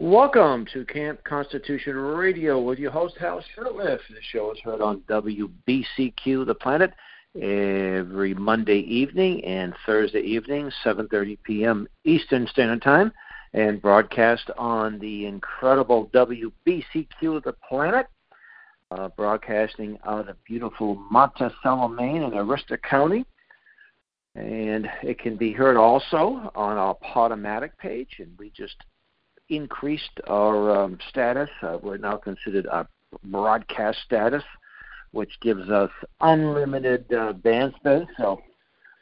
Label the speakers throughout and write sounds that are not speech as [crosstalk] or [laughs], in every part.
Speaker 1: Welcome to Camp Constitution Radio with your host, Hal Shurtleff. The show is heard on WBCQ The Planet every Monday evening and Thursday evening, 7.30 p.m. Eastern Standard Time, and broadcast on the incredible WBCQ The Planet uh, broadcasting out of beautiful Monticello, Maine in Aroostook County. And it can be heard also on our Podomatic page, and we just increased our um, status. Uh, we're now considered a broadcast status, which gives us unlimited uh, band space. So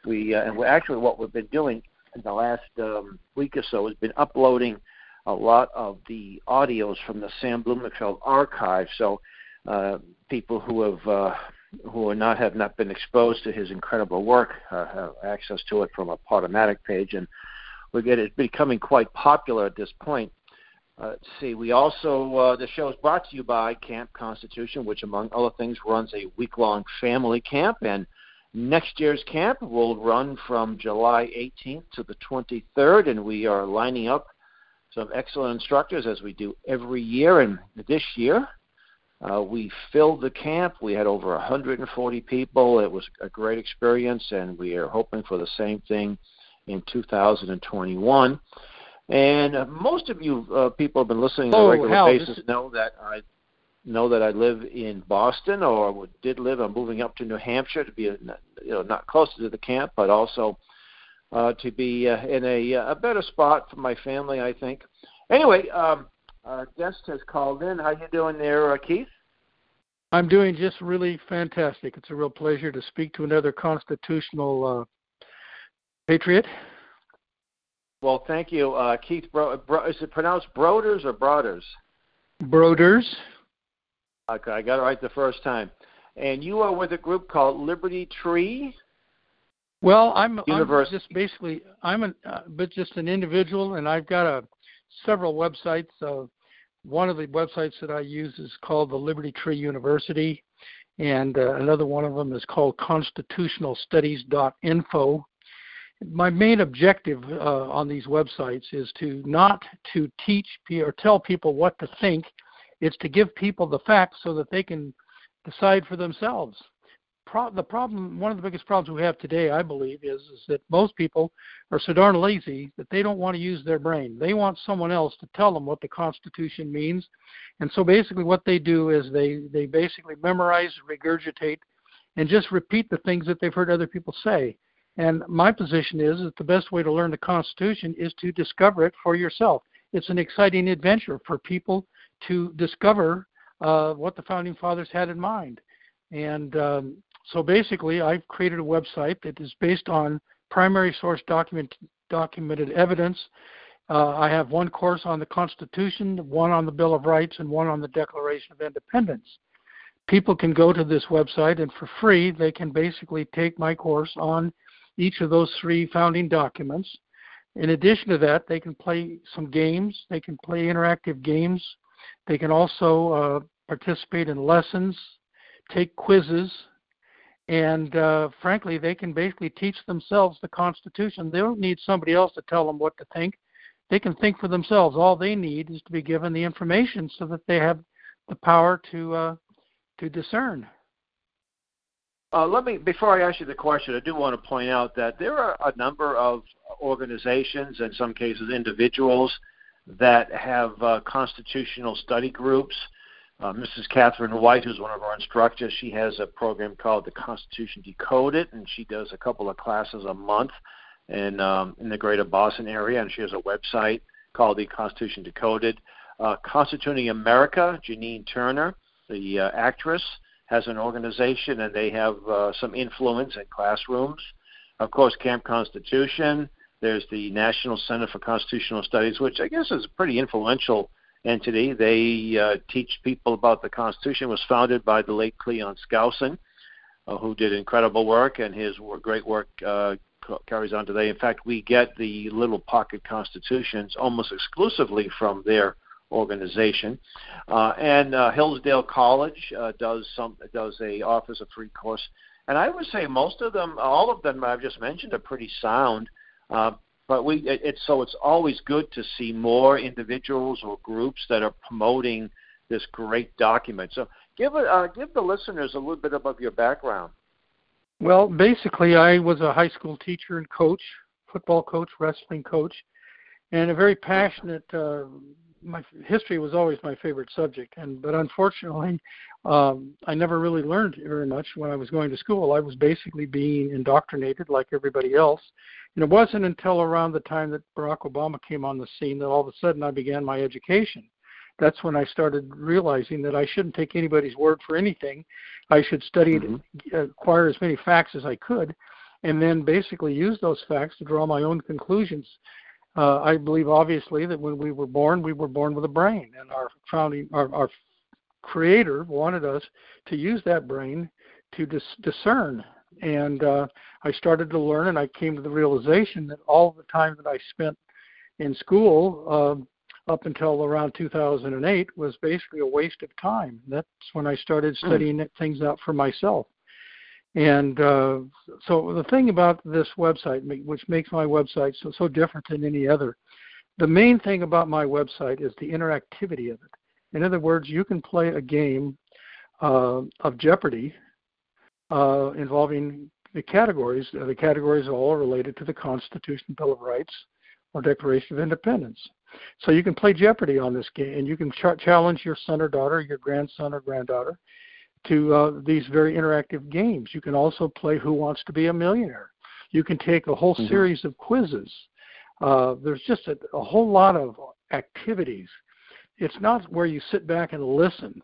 Speaker 1: we, uh, and we actually what we've been doing in the last um, week or so has been uploading a lot of the audios from the Sam Blumenfeld archive. So uh, people who have uh, who are not have not been exposed to his incredible work uh, have access to it from a Podomatic page, and we get it becoming quite popular at this point. Uh, let's see. We also uh, the show is brought to you by Camp Constitution, which among other things runs a week-long family camp, and next year's camp will run from July 18th to the 23rd, and we are lining up some excellent instructors as we do every year. And this year, uh, we filled the camp. We had over 140 people. It was a great experience, and we are hoping for the same thing in 2021. And uh, most of you uh, people have been listening on
Speaker 2: oh,
Speaker 1: a regular
Speaker 2: Hal,
Speaker 1: basis
Speaker 2: is...
Speaker 1: know that I know that I live in Boston, or did live. I'm moving up to New Hampshire to be, you know, not closer to the camp, but also uh, to be uh, in a, uh, a better spot for my family, I think. Anyway, um, uh, guest has called in. How you doing there, uh, Keith?
Speaker 2: I'm doing just really fantastic. It's a real pleasure to speak to another constitutional uh, patriot.
Speaker 1: Well, thank you, uh, Keith. Bro, Bro, is it pronounced Broders or Broders?
Speaker 2: Broaders.
Speaker 1: Okay, I got it right the first time. And you are with a group called Liberty Tree.
Speaker 2: Well, I'm,
Speaker 1: I'm
Speaker 2: just basically I'm an, uh, but just an individual, and I've got a several websites. Uh, one of the websites that I use is called the Liberty Tree University, and uh, another one of them is called constitutionalstudies.info. My main objective uh, on these websites is to not to teach or tell people what to think. It's to give people the facts so that they can decide for themselves pro- the problem, one of the biggest problems we have today, I believe, is is that most people are so darn lazy that they don't want to use their brain. They want someone else to tell them what the Constitution means, and so basically what they do is they they basically memorize, regurgitate, and just repeat the things that they've heard other people say. And my position is that the best way to learn the Constitution is to discover it for yourself. It's an exciting adventure for people to discover uh, what the founding fathers had in mind. And um, so basically, I've created a website that is based on primary source document, documented evidence. Uh, I have one course on the Constitution, one on the Bill of Rights, and one on the Declaration of Independence. People can go to this website and for free they can basically take my course on each of those three founding documents. In addition to that, they can play some games, they can play interactive games, they can also uh, participate in lessons, take quizzes, and uh, frankly, they can basically teach themselves the Constitution. They don't need somebody else to tell them what to think. They can think for themselves. All they need is to be given the information so that they have the power to uh, to discern.
Speaker 1: Uh, let me before I ask you the question, I do want to point out that there are a number of organizations, in some cases individuals, that have uh, constitutional study groups uh, Mrs. Catherine White, who's one of our instructors, she has a program called the Constitution Decoded, and she does a couple of classes a month in um, in the Greater Boston area, and she has a website called the Constitution Decoded. Uh, Constituting America, Janine Turner, the uh, actress, has an organization, and they have uh, some influence in classrooms. Of course, Camp Constitution, There's the National Center for Constitutional Studies, which I guess is a pretty influential entity. They uh, teach people about the Constitution. It was founded by the late Cleon Skousen, uh, who did incredible work, and his great work uh, carries on today. In fact, we get the little pocket constitutions almost exclusively from their organization. Uh, and uh, Hillsdale College uh, does some does a offers a free course, and I would say most of them, all of them I've just mentioned, are pretty sound. Uh, but we, it, it's so it's always good to see more individuals or groups that are promoting this great document. So give uh, give the listeners a little bit of your background.
Speaker 2: Well, basically, I was a high school teacher and coach, football coach, wrestling coach, and a very passionate. Uh, my history was always my favorite subject, and but unfortunately, um, I never really learned very much when I was going to school. I was basically being indoctrinated like everybody else, and it wasn't until around the time that Barack Obama came on the scene that all of a sudden I began my education. That's when I started realizing that I shouldn't take anybody's word for anything. I should study mm-hmm. acquire as many facts as I could, and then basically use those facts to draw my own conclusions. Uh, I believe, obviously, that when we were born, we were born with a brain, and our founding, our, our Creator wanted us to use that brain to dis- discern and uh, I started to learn, and I came to the realization that all the time that I spent in school uh, up until around 2008 was basically a waste of time. That's when I started hmm. studying mm. things out for myself. And uh, so the thing about this website, which makes my website so, so different than any other, the main thing about my website is the interactivity of it. In other words, you can play a game uh, of Jeopardy uh, involving the categories. Uh, the categories are all related to the Constitution, Bill of Rights, or Declaration of Independence. So you can play Jeopardy on this game, and you can ch- challenge your son or daughter, your grandson or granddaughter, to uh, these very interactive games. You can also play Who Wants to Be a Millionaire. You can take a whole mm-hmm. series of quizzes. Uh, there's just a, a whole lot of activities. It's not where you sit back and listen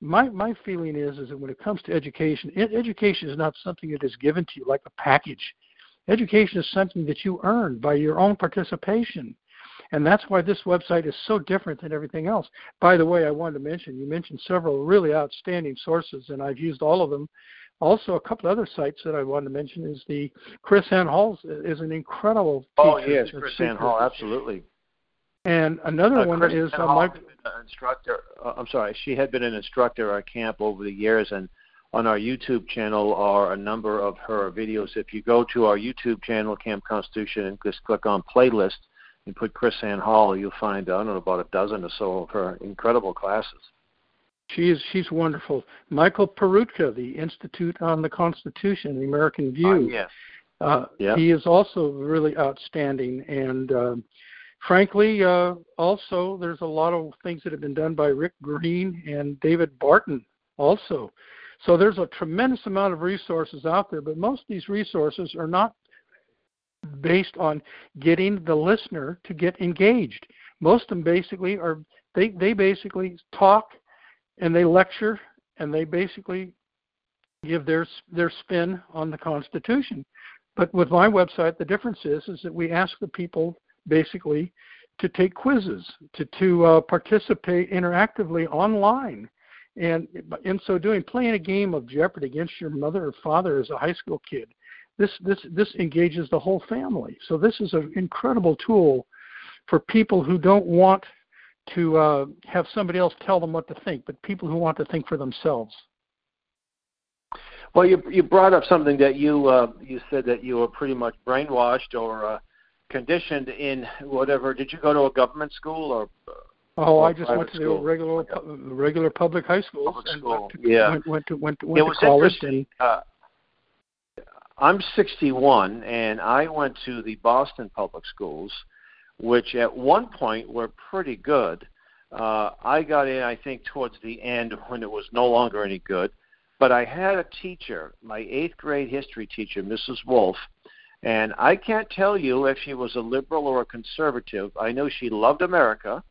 Speaker 2: my my feeling is is that when it comes to education, education is not something that is given to you like a package. Education is something that you earn by your own participation. And that's why this website is so different than everything else. By the way, I wanted to mention, you mentioned several really outstanding sources, and I've used all of them. Also, a couple other sites that I wanted to mention is the KrisAnne Hall is an incredible.
Speaker 1: Oh yes, KrisAnne Hall, absolutely.
Speaker 2: And another
Speaker 1: uh,
Speaker 2: one
Speaker 1: Chris
Speaker 2: is
Speaker 1: uh,
Speaker 2: my
Speaker 1: instructor. Uh, I'm sorry, she had been an instructor at camp over the years, and on our YouTube channel are a number of her videos. If you go to our YouTube channel, Camp Constitution, and just click on playlist and put KrisAnne Hall, you'll find I don't know about a dozen or so of her incredible classes.
Speaker 2: She is she's wonderful. Michael Peroutka, the Institute on the Constitution, the American View.
Speaker 1: Uh, yes.
Speaker 2: Uh, yeah. He is also really outstanding, and uh, frankly, uh, also there's a lot of things that have been done by Rick Green and David Barton also. So there's a tremendous amount of resources out there, but most of these resources are not based on getting the listener to get engaged. Most of them basically are they they basically talk and they lecture and they basically give their their spin on the Constitution. But with my website, the difference is is that we ask the people basically to take quizzes, to, to uh, participate interactively online. And in so doing, playing a game of Jeopardy against your mother or father as a high school kid, this, this, this engages the whole family. So this is an incredible tool for people who don't want to uh, have somebody else tell them what to think, but people who want to think for themselves.
Speaker 1: Well, you you brought up something that you uh, you said that you were pretty much brainwashed or uh, conditioned in whatever. Did you go to a government school or?
Speaker 2: Oh, I just went to the regular regular public high schools
Speaker 1: public and school.
Speaker 2: went to,
Speaker 1: yeah.
Speaker 2: went, went to went to, went to college and.
Speaker 1: Uh, I'm 61, and I went to the Boston public schools, which at one point were pretty good. Uh, I got in, I think, towards the end when it was no longer any good. But I had a teacher, my eighth grade history teacher, Mrs. Wolf, and I can't tell you if she was a liberal or a conservative. I know she loved America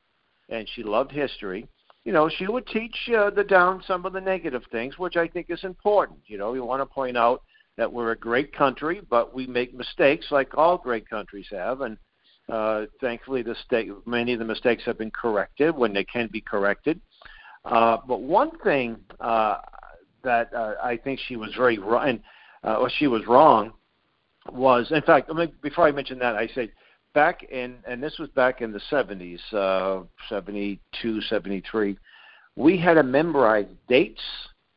Speaker 1: and she loved history. You know, she would teach uh, the down some of the negative things, which I think is important. You know, you want to point out that we're a great country, but we make mistakes like all great countries have, and uh, thankfully, the state, many of the mistakes have been corrected when they can be corrected. Uh, but one thing uh, that uh, I think she was very wrong, uh, or she was wrong, was in fact. Before I mention that, I say back in, and this was back in the 70s, uh, 72, 73. We had to memorize dates.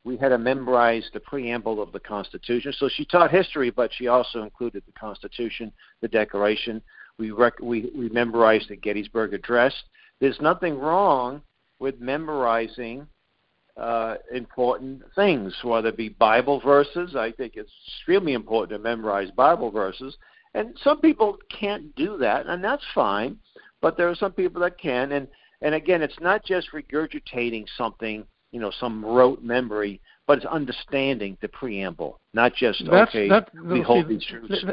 Speaker 1: We had to memorize the preamble of the Constitution. So she taught history, but she also included the Constitution, the Declaration. We, rec- we, we memorized the Gettysburg Address. There's nothing wrong with memorizing uh, important things, whether it be Bible verses. I think it's extremely important to memorize Bible verses. And some people can't do that, and that's fine. But there are some people that can. And, and again, it's not just regurgitating something, you know, some rote memory, but it's understanding the preamble, not just,
Speaker 2: that's,
Speaker 1: okay,
Speaker 2: that,
Speaker 1: we hold these truths.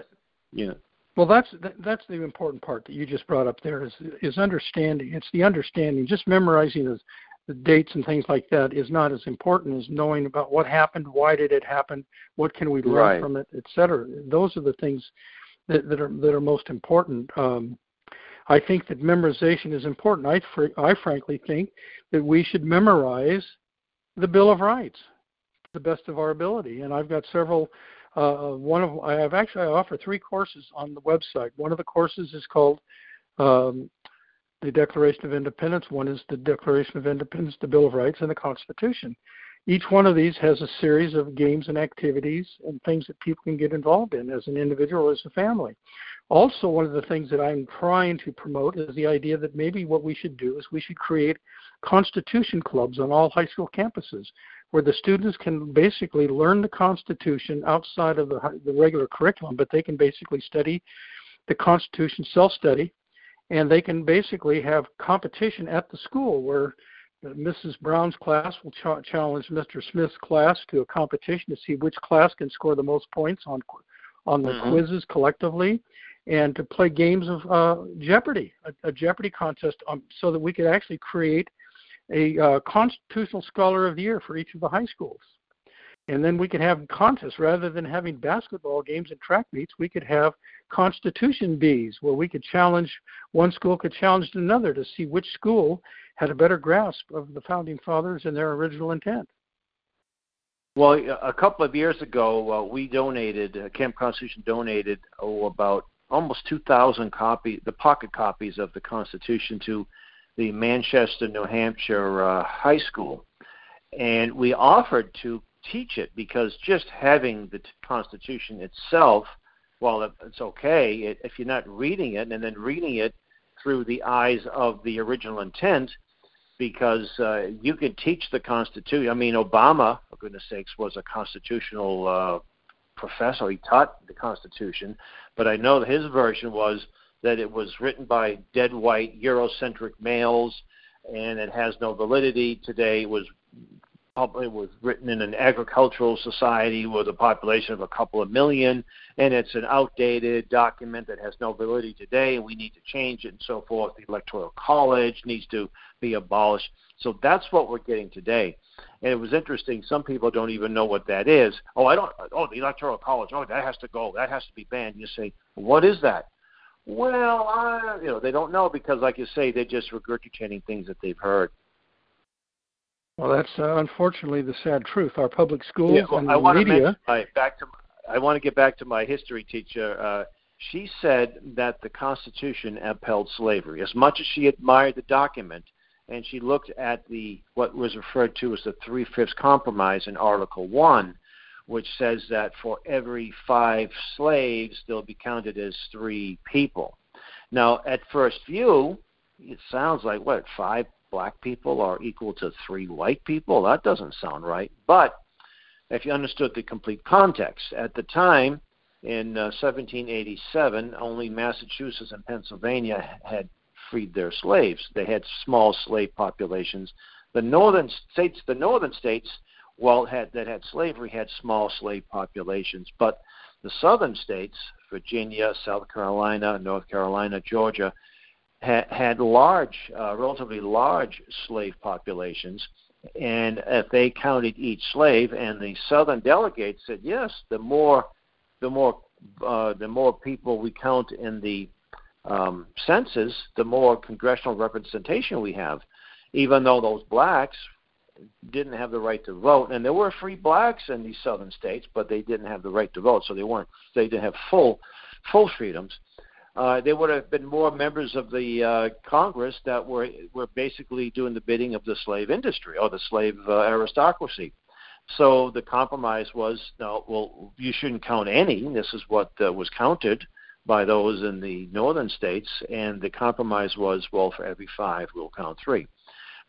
Speaker 1: know.
Speaker 2: Well, that's that's the important part that you just brought up. There is is understanding. It's the understanding. Just memorizing the, the dates and things like that is not as important as knowing about what happened, why did it happen, what can we learn
Speaker 1: right.
Speaker 2: from it, etc. Those are the things that, that are that are most important. Um, I think that memorization is important. I fr- I frankly think that we should memorize the Bill of Rights the best of our ability. And I've got several uh, one of I have actually I offer three courses on the website. One of the courses is called um, the Declaration of Independence. One is the Declaration of Independence, the Bill of Rights, and the Constitution. Each one of these has a series of games and activities and things that people can get involved in as an individual or as a family. Also, one of the things that I'm trying to promote is the idea that maybe what we should do is we should create constitution clubs on all high school campuses where the students can basically learn the Constitution outside of the, the regular curriculum, but they can basically study the Constitution self study, and they can basically have competition at the school where Mrs. Brown's class will ch- challenge Mr. Smith's class to a competition to see which class can score the most points on on the mm-hmm. quizzes collectively, and to play games of uh, Jeopardy, a, a Jeopardy contest, um, so that we could actually create a uh, constitutional scholar of the year for each of the high schools. And then we could have contests rather than having basketball games and track meets. We could have constitution bees where we could challenge one school could challenge another to see which school had a better grasp of the founding fathers and their original intent.
Speaker 1: Well, a couple of years ago, uh, we donated uh, Camp Constitution donated oh about almost 2,000 copies, the pocket copies of the Constitution to the Manchester, New Hampshire uh, high school, and we offered to teach it because just having the Constitution itself, while it's okay, it, if you're not reading it and then reading it through the eyes of the original intent, because uh, you can teach the Constitution. I mean, Obama, for goodness sakes, was a constitutional uh, professor. He taught the Constitution, but I know that his version was that it was written by dead white Eurocentric males and it has no validity today. It was it was written in an agricultural society with a population of a couple of million, and it's an outdated document that has no validity today, and we need to change it and so forth. The Electoral College needs to be abolished. So that's what we're getting today. And it was interesting. Some people don't even know what that is. Oh, I don't. Oh, the Electoral College. Oh, that has to go. That has to be banned. You say, what is that? Well, I, you know, they don't know because, like you say, they're just regurgitating things that they've heard.
Speaker 2: Well, that's uh, unfortunately the sad truth. Our public schools
Speaker 1: yeah, well,
Speaker 2: and
Speaker 1: I
Speaker 2: the media.
Speaker 1: My, back to, I want to get back to my history teacher. Uh, she said that the Constitution upheld slavery. As much as she admired the document, and she looked at the what was referred to as the Three Fifths Compromise in Article One, which says that for every five slaves, they'll be counted as three people. Now, at first view, it sounds like what five black people are equal to three white people. That doesn't sound right. But if you understood the complete context, at the time in uh, 1787, only Massachusetts and Pennsylvania had freed their slaves. They had small slave populations. The northern states, the northern states, well, had, that had slavery had small slave populations, but the southern states, Virginia, South Carolina, North Carolina, Georgia, had, had large, uh, relatively large slave populations. And if they counted each slave, and the southern delegates said, yes, the more the more uh, the more people we count in the um, census, the more congressional representation we have. Even though those blacks didn't have the right to vote, and there were free blacks in these southern states, but they didn't have the right to vote, so they weren't they didn't have full full freedoms. Uh, there would have been more members of the uh, Congress that were were basically doing the bidding of the slave industry or the slave uh, aristocracy. So the compromise was, no, well, you shouldn't count any. This is what uh, was counted by those in the northern states, and the compromise was, well, for every five, we'll count three.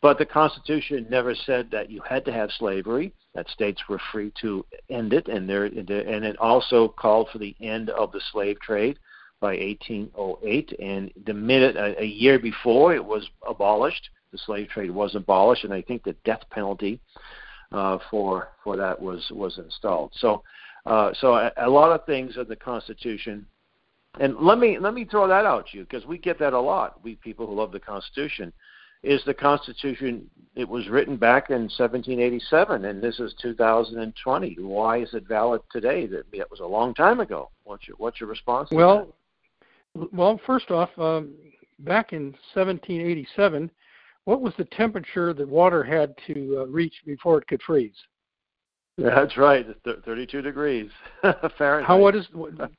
Speaker 1: But the Constitution never said that you had to have slavery; that states were free to end it, and there, and it also called for the end of the slave trade by 1808. And the minute a, a year before it was abolished, the slave trade was abolished, and I think the death penalty uh, for for that was was installed. So, uh, so a, a lot of things in the Constitution. And let me let me throw that out to you because we get that a lot. We people who love the Constitution is the Constitution. It was written back in 1787, and this is 2020. Why is it valid today? That that was a long time ago. What's your what's your response?
Speaker 2: well, well, first off, um, back in 1787, what was the temperature that water had to uh, reach before it could freeze?
Speaker 1: That's right, 32 degrees [laughs] Fahrenheit.
Speaker 2: How what is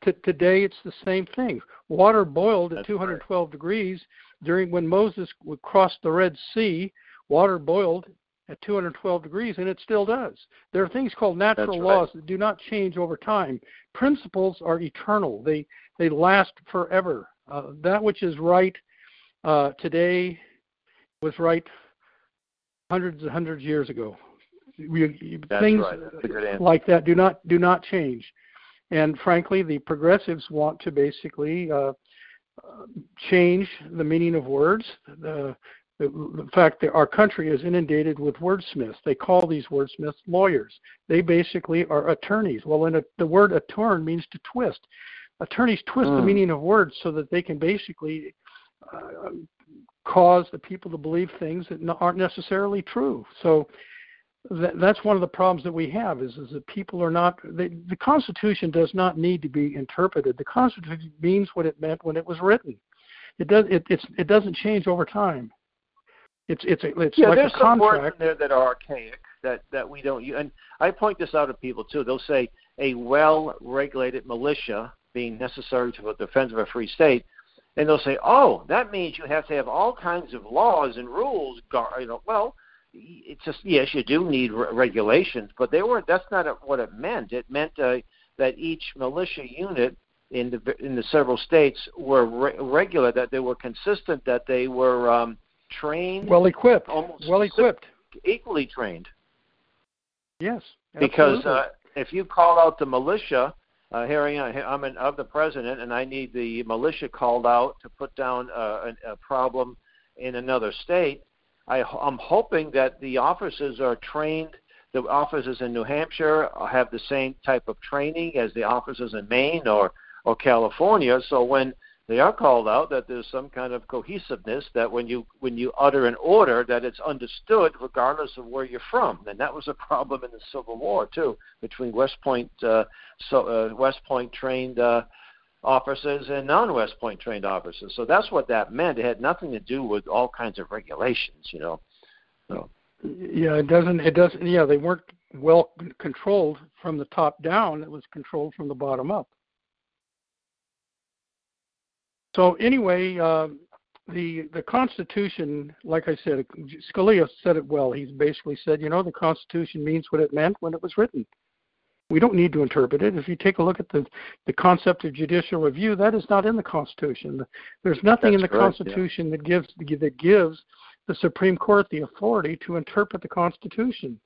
Speaker 2: t- today? It's the same thing. Water boiled at 212
Speaker 1: right.
Speaker 2: degrees during when Moses would cross the Red Sea. Water boiled at 212 degrees, and it still does. There are things called natural laws that do not change over time. Principles are eternal; they they last forever. Uh, that which is right uh, today was right hundreds and hundreds of years ago. We, things
Speaker 1: right.
Speaker 2: like that do not do not change, and frankly, the progressives want to basically uh, uh, change the meaning of words. The, the, the fact that our country is inundated with wordsmiths. They call these wordsmiths lawyers. They basically are attorneys. Well, in a, the word attorn means to twist. Attorneys twist mm. the hmm. meaning of words so that they can basically uh, cause the people to believe things that aren't necessarily true. So that, that's one of the problems that we have is, is that people are not they, the Constitution does not need to be interpreted. The Constitution means what it meant when it was written. It does it it's, it doesn't change over time. It's it's a, it's
Speaker 1: yeah,
Speaker 2: like
Speaker 1: there's
Speaker 2: a contract.
Speaker 1: some words in there that are archaic that that we don't use. And I point this out to people too. They'll say a well-regulated militia being necessary to the defense of a free state and they'll say, "Oh, that means you have to have all kinds of laws and rules." You know, well, it's just yes, you do need re- regulations, but they were that's not what it meant. It meant uh, that each militia unit in the in the several states were re- regular, that they were consistent, that they were um, trained,
Speaker 2: well equipped, almost well equipped,
Speaker 1: equally trained.
Speaker 2: Yes,
Speaker 1: absolutely. because uh, if you call out the militia uh, I'm an, of the president, and I need the militia called out to put down a, a problem in another state. I, I'm hoping that the officers are trained. The officers in New Hampshire have the same type of training as the officers in Maine or or California. So when they are called out that there's some kind of cohesiveness that when you when you utter an order that it's understood regardless of where you're from. And that was a problem in the civil war too between west point uh, so uh, west point trained uh, officers and non-west point trained officers. So that's what that meant. It had nothing to do with all kinds of regulations you know. So
Speaker 2: yeah it doesn't it doesn't yeah they weren't well controlled from the top down. It was controlled from the bottom up so anyway, uh, the the Constitution, like I said, Scalia said it well. He's basically said, you know, the Constitution means what it meant when it was written. We don't need to interpret it. If you take a look at the the concept of judicial review, that is not in the Constitution. There's nothing
Speaker 1: That's
Speaker 2: in the
Speaker 1: correct,
Speaker 2: Constitution
Speaker 1: yeah.
Speaker 2: that gives that gives the Supreme Court the authority to interpret the Constitution.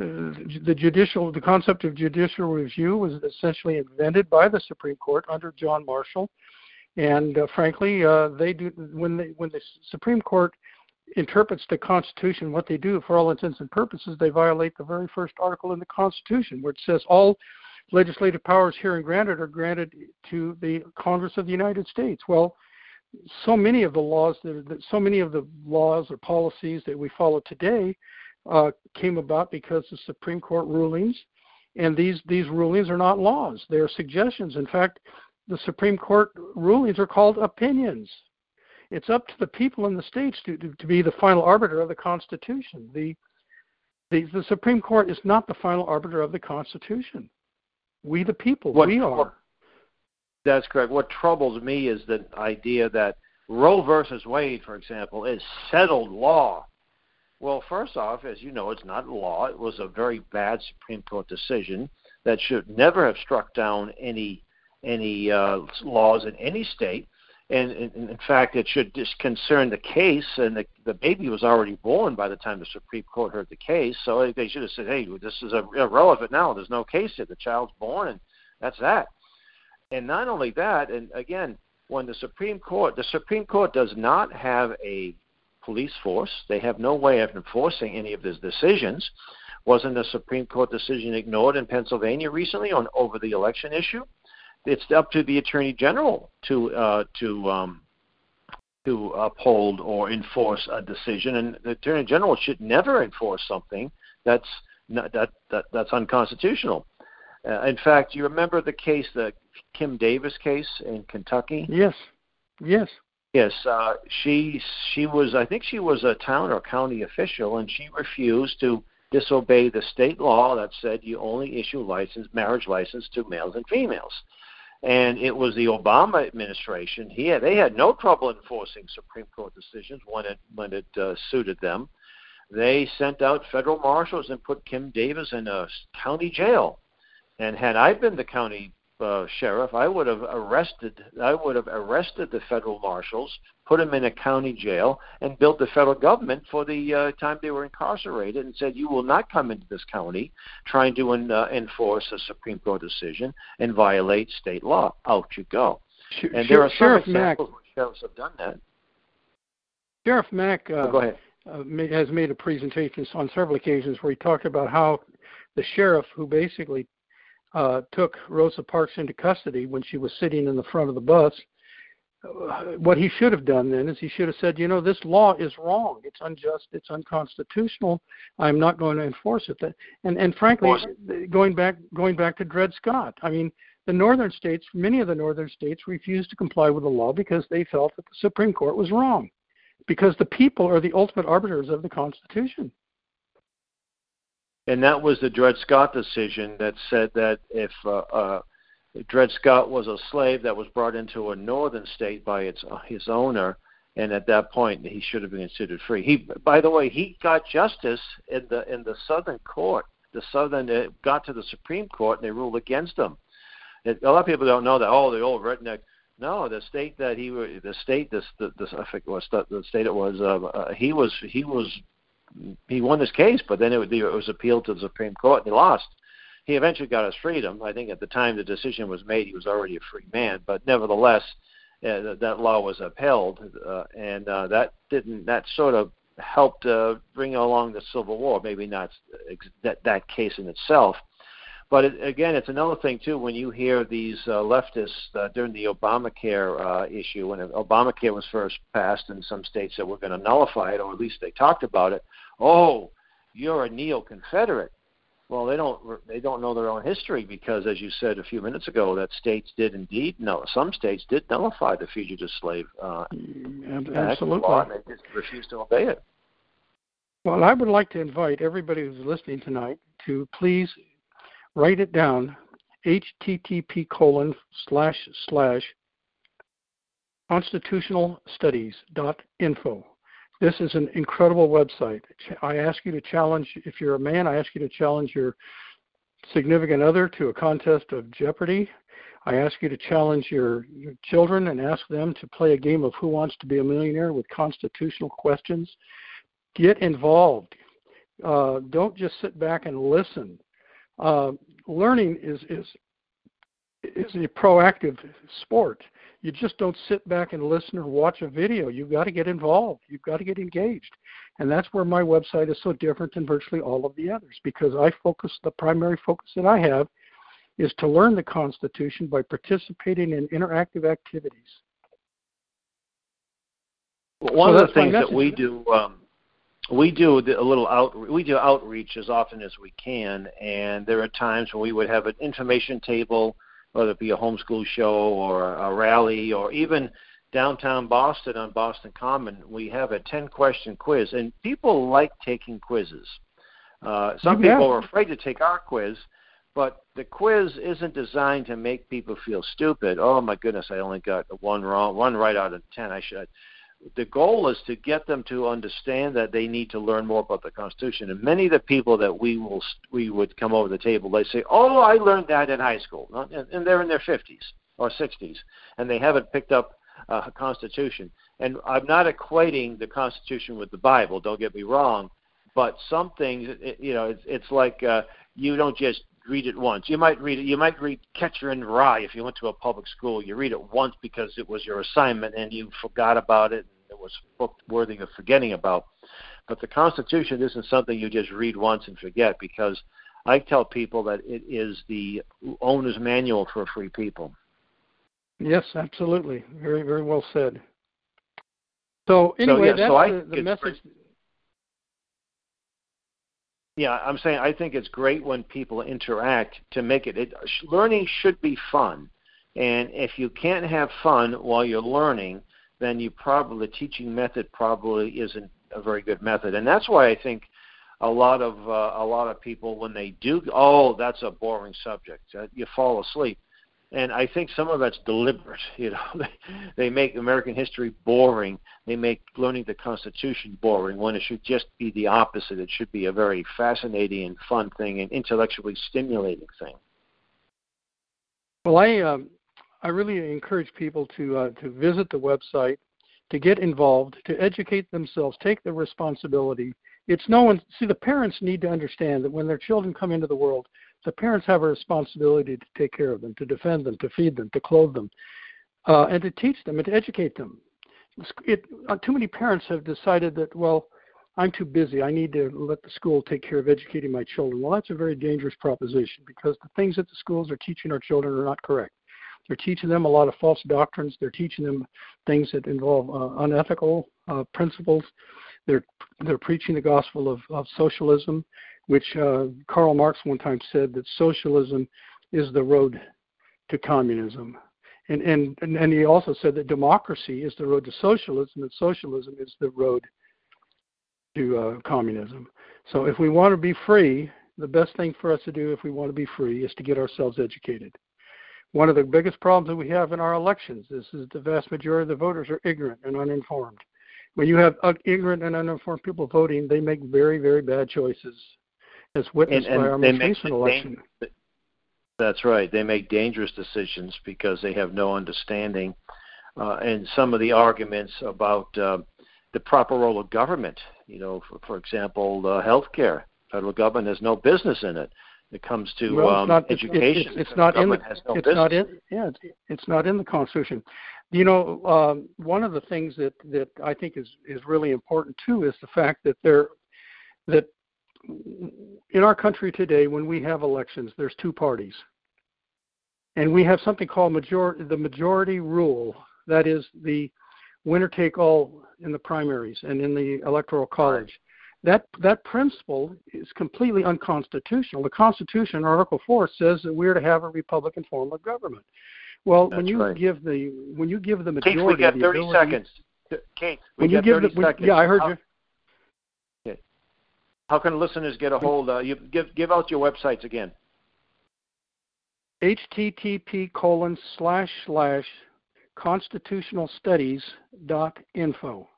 Speaker 2: Uh, the judicial the concept of judicial review was essentially invented by the Supreme Court under John Marshall and uh, frankly, uh, they do when they when the Supreme Court interprets the Constitution, what they do, for all intents and purposes, they violate the very first article in the Constitution, it says all legislative powers herein granted are granted to the Congress of the United States. Well, so many of the laws that, that so many of the laws or policies that we follow today uh, came about because of Supreme Court rulings and these these rulings are not laws; they are suggestions. In fact, the Supreme Court rulings are called opinions. It's up to the people in the states to, to, to be the final arbiter of the Constitution. The, the the Supreme Court is not the final arbiter of the Constitution. We, the people,
Speaker 1: what,
Speaker 2: we are.
Speaker 1: That's correct. What troubles me is the idea that Roe versus Wade, for example, is settled law. Well, first off, as you know, it's not law. It was a very bad Supreme Court decision that should never have struck down any any uh, laws in any state. And, in fact, it should just concern the case, and the, the baby was already born by the time the Supreme Court heard the case. So they should have said, "Hey, this is irrelevant now. There's no case here. The child's born, and that's that." And not only that, and again, when the Supreme Court, the Supreme Court does not have a police force. They have no way of enforcing any of these decisions. Wasn't the Supreme Court decision ignored in Pennsylvania recently on over the election issue? It's up to the attorney general to uh, to um, to uphold or enforce a decision, and the attorney general should never enforce something that's not, that, that that's unconstitutional. Uh, in fact, you remember the case, the Kim Davis case in Kentucky?
Speaker 2: Yes, yes,
Speaker 1: yes. Uh, she she was, I think she was a town or county official, and she refused to disobey the state law that said you only issue license marriage license to males and females and it was the Obama administration. He had, they had no trouble enforcing Supreme Court decisions when it when it uh, suited them. They sent out federal marshals and put Kim Davis in a county jail. And had I been the county uh, sheriff, I would have arrested I would have arrested the federal marshals, put them in a county jail, and billed the federal government for the uh, time they were incarcerated, and said, "You will not come into this county trying to uh, enforce a Supreme Court decision and violate state law. Out you go." and there are some
Speaker 2: Sheriff
Speaker 1: examples
Speaker 2: Mack,
Speaker 1: where sheriffs have done that.
Speaker 2: Sheriff Mack uh,
Speaker 1: oh, go ahead.
Speaker 2: Uh, has made a presentation on several occasions where he talked about how the sheriff, who basically uh, took Rosa Parks into custody when she was sitting in the front of the bus. Uh, what he should have done then is he should have said, you know, this law is wrong. It's unjust. It's unconstitutional. I'm not going to enforce it. And and frankly, going back going back to Dred Scott, I mean, the northern states, many of the northern states, refused to comply with the law because they felt that the Supreme Court was wrong, because the people are the ultimate arbiters of the Constitution
Speaker 1: and that was the Dred Scott decision that said that if uh, uh, Dred Scott was a slave that was brought into a northern state by its uh, his owner, and at that point he should have been considered free. He, by the way, he got justice in the in the southern court. The southern it got to the Supreme Court and they ruled against him. It, a lot of people don't know that. Oh, the old redneck. No, the state that he the state this the, the the state it was. Uh, uh, he was he was he won his case, but then it, it was appealed to the Supreme Court and he lost. He eventually got his freedom. I think at the time the decision was made, he was already a free man, but nevertheless, uh, that law was upheld, uh, and uh, that didn't that sort of helped uh, bring along the Civil War. Maybe not ex- that that case in itself, but it, again, it's another thing too when you hear these uh, leftists uh, during the Obamacare uh, issue when Obamacare was first passed, and some states said we're going to nullify it, or at least they talked about it oh, you're a neo-Confederate. Well, they don't they don't know their own history because, as you said a few minutes ago, that states did indeed no. Some states did nullify the fugitive slave uh,
Speaker 2: mm, Absolutely.
Speaker 1: law, and they just refused to obey it.
Speaker 2: Well, I would like to invite everybody who's listening tonight to please write it down: http colon slash slash constitutionalstudies.info. This is an incredible website. I ask you to challenge, if you're a man, I ask you to challenge your significant other to a contest of Jeopardy. I ask you to challenge your, your children and ask them to play a game of Who Wants to Be a Millionaire with constitutional questions. Get involved. Uh, don't just sit back and listen. Uh, learning is, is is a proactive sport you just don't sit back and listen or watch a video. You've got to get involved. You've got to get engaged. And that's where my website is so different than virtually all of the others because I focus, the primary focus that I have is to learn the Constitution by participating in interactive activities.
Speaker 1: Well, one so of the things that we do, um, we do a little out we do outreach as often as we can, and there are times when we would have an information table, whether it be a homeschool show or a rally or even downtown Boston on Boston Common, we have a 10 question quiz, and people like taking quizzes. Uh, some yeah. people are afraid to take our quiz, but the quiz isn't designed to make people feel stupid. Oh my goodness, I only got one wrong, one right out of 10. I should. The goal is to get them to understand that they need to learn more about the Constitution. And many of the people that we will we would come over the table, they say, "Oh, I learned that in high school," and they're in their 50s or 60s, and they haven't picked up a Constitution. And I'm not equating the Constitution with the Bible. Don't get me wrong, but some things, you know, it's, it's like uh, you don't just read it once. You might read it. You might read Catcher in the Rye if you went to a public school. You read it once because it was your assignment and you forgot about it. and It was book worthy of forgetting about. But the Constitution isn't something you just read once and forget because I tell people that it is the owner's manual for free people.
Speaker 2: Yes, absolutely. Very, very well said. So anyway, so, yeah, that's so the, the message.
Speaker 1: Yeah, I'm saying I think it's great when people interact to make it, it. Learning should be fun, and if you can't have fun while you're learning, then you probably the teaching method probably isn't a very good method, and that's why I think a lot of uh, a lot of people when they do, oh, that's a boring subject, uh, you fall asleep and I think some of that's deliberate. [laughs] You know, they, make American history boring. They make learning the Constitution boring when it should just be the opposite. It should be a very fascinating and fun thing, and intellectually stimulating thing.
Speaker 2: Well, I um, I really encourage people to uh, to visit the website, to get involved, to educate themselves, take the responsibility. It's no one. See, the parents need to understand that when their children come into the world, the parents have a responsibility to take care of them, to defend them, to feed them, to clothe them, uh, and to teach them and to educate them. It, uh, too many parents have decided that, well, I'm too busy. I need to let the school take care of educating my children. Well, that's a very dangerous proposition because the things that the schools are teaching our children are not correct. They're teaching them a lot of false doctrines. They're teaching them things that involve uh, unethical uh, principles. They're they're preaching the gospel of, of socialism which uh, Karl Marx one time said that socialism is the road to communism. And, and, and he also said that democracy is the road to socialism, and socialism is the road to uh, communism. So if we want to be free, the best thing for us to do if we want to be free is to get ourselves educated. One of the biggest problems that we have in our elections is, is the vast majority of the voters are ignorant and uninformed. When you have ignorant and uninformed people voting, they make very, very bad choices as witnessed and, and by our most recent election.
Speaker 1: That's right. They make dangerous decisions because they have no understanding. Uh, and some of the arguments about uh, the proper role of government, you know, for, for example, uh, health care. Federal government has no business in it. It comes to
Speaker 2: well,
Speaker 1: um,
Speaker 2: not,
Speaker 1: education.
Speaker 2: It's, it's, it's not in the. No it's not in. Yeah, it's, it's not in the Constitution. You know, um, one of the things that that I think is is really important too is the fact that there that in our country today, when we have elections, there's two parties, and we have something called majority the majority rule. That is the winner take all in the primaries and in the electoral college. That that principle is completely unconstitutional. The Constitution, Article Four, says that we're to have a Republican form of government. Well,
Speaker 1: That's
Speaker 2: when you
Speaker 1: right.
Speaker 2: give the when you give the majority,
Speaker 1: Kate, we got 30
Speaker 2: ability,
Speaker 1: seconds. Kate, we
Speaker 2: when you give
Speaker 1: 30
Speaker 2: the,
Speaker 1: seconds.
Speaker 2: yeah, I heard you.
Speaker 1: How can listeners get a hold? Uh, you give give out your websites again.
Speaker 2: http colon slash slash constitutionalstudies.info.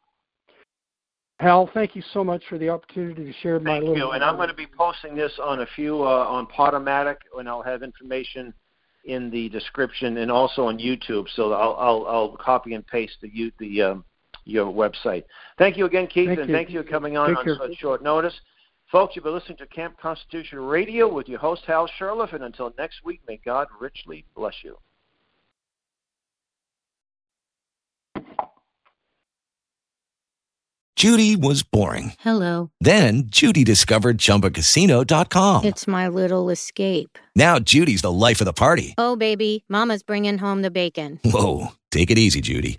Speaker 2: Hal, thank you so much for the opportunity to share my
Speaker 1: thank
Speaker 2: little.
Speaker 1: you, and I'm going to be posting this on a few uh, on Podomatic, and I'll have information in the description and also on YouTube. So I'll I'll, I'll copy and paste the the um, your website. Thank you again, Keith,
Speaker 2: thank
Speaker 1: and
Speaker 2: you.
Speaker 1: thank you for coming on
Speaker 2: Take
Speaker 1: on
Speaker 2: care.
Speaker 1: such short notice. Folks, you've been listening to Camp Constitution Radio with your host, Hal Shurtleff, and until next week, may God richly bless you.
Speaker 3: Judy was boring.
Speaker 4: Hello.
Speaker 3: Then Judy discovered ChumbaCasino.com.
Speaker 4: It's my little escape.
Speaker 3: Now Judy's the life of the party.
Speaker 4: Oh, baby, Mama's bringing home the bacon.
Speaker 3: Whoa. Take it easy, Judy.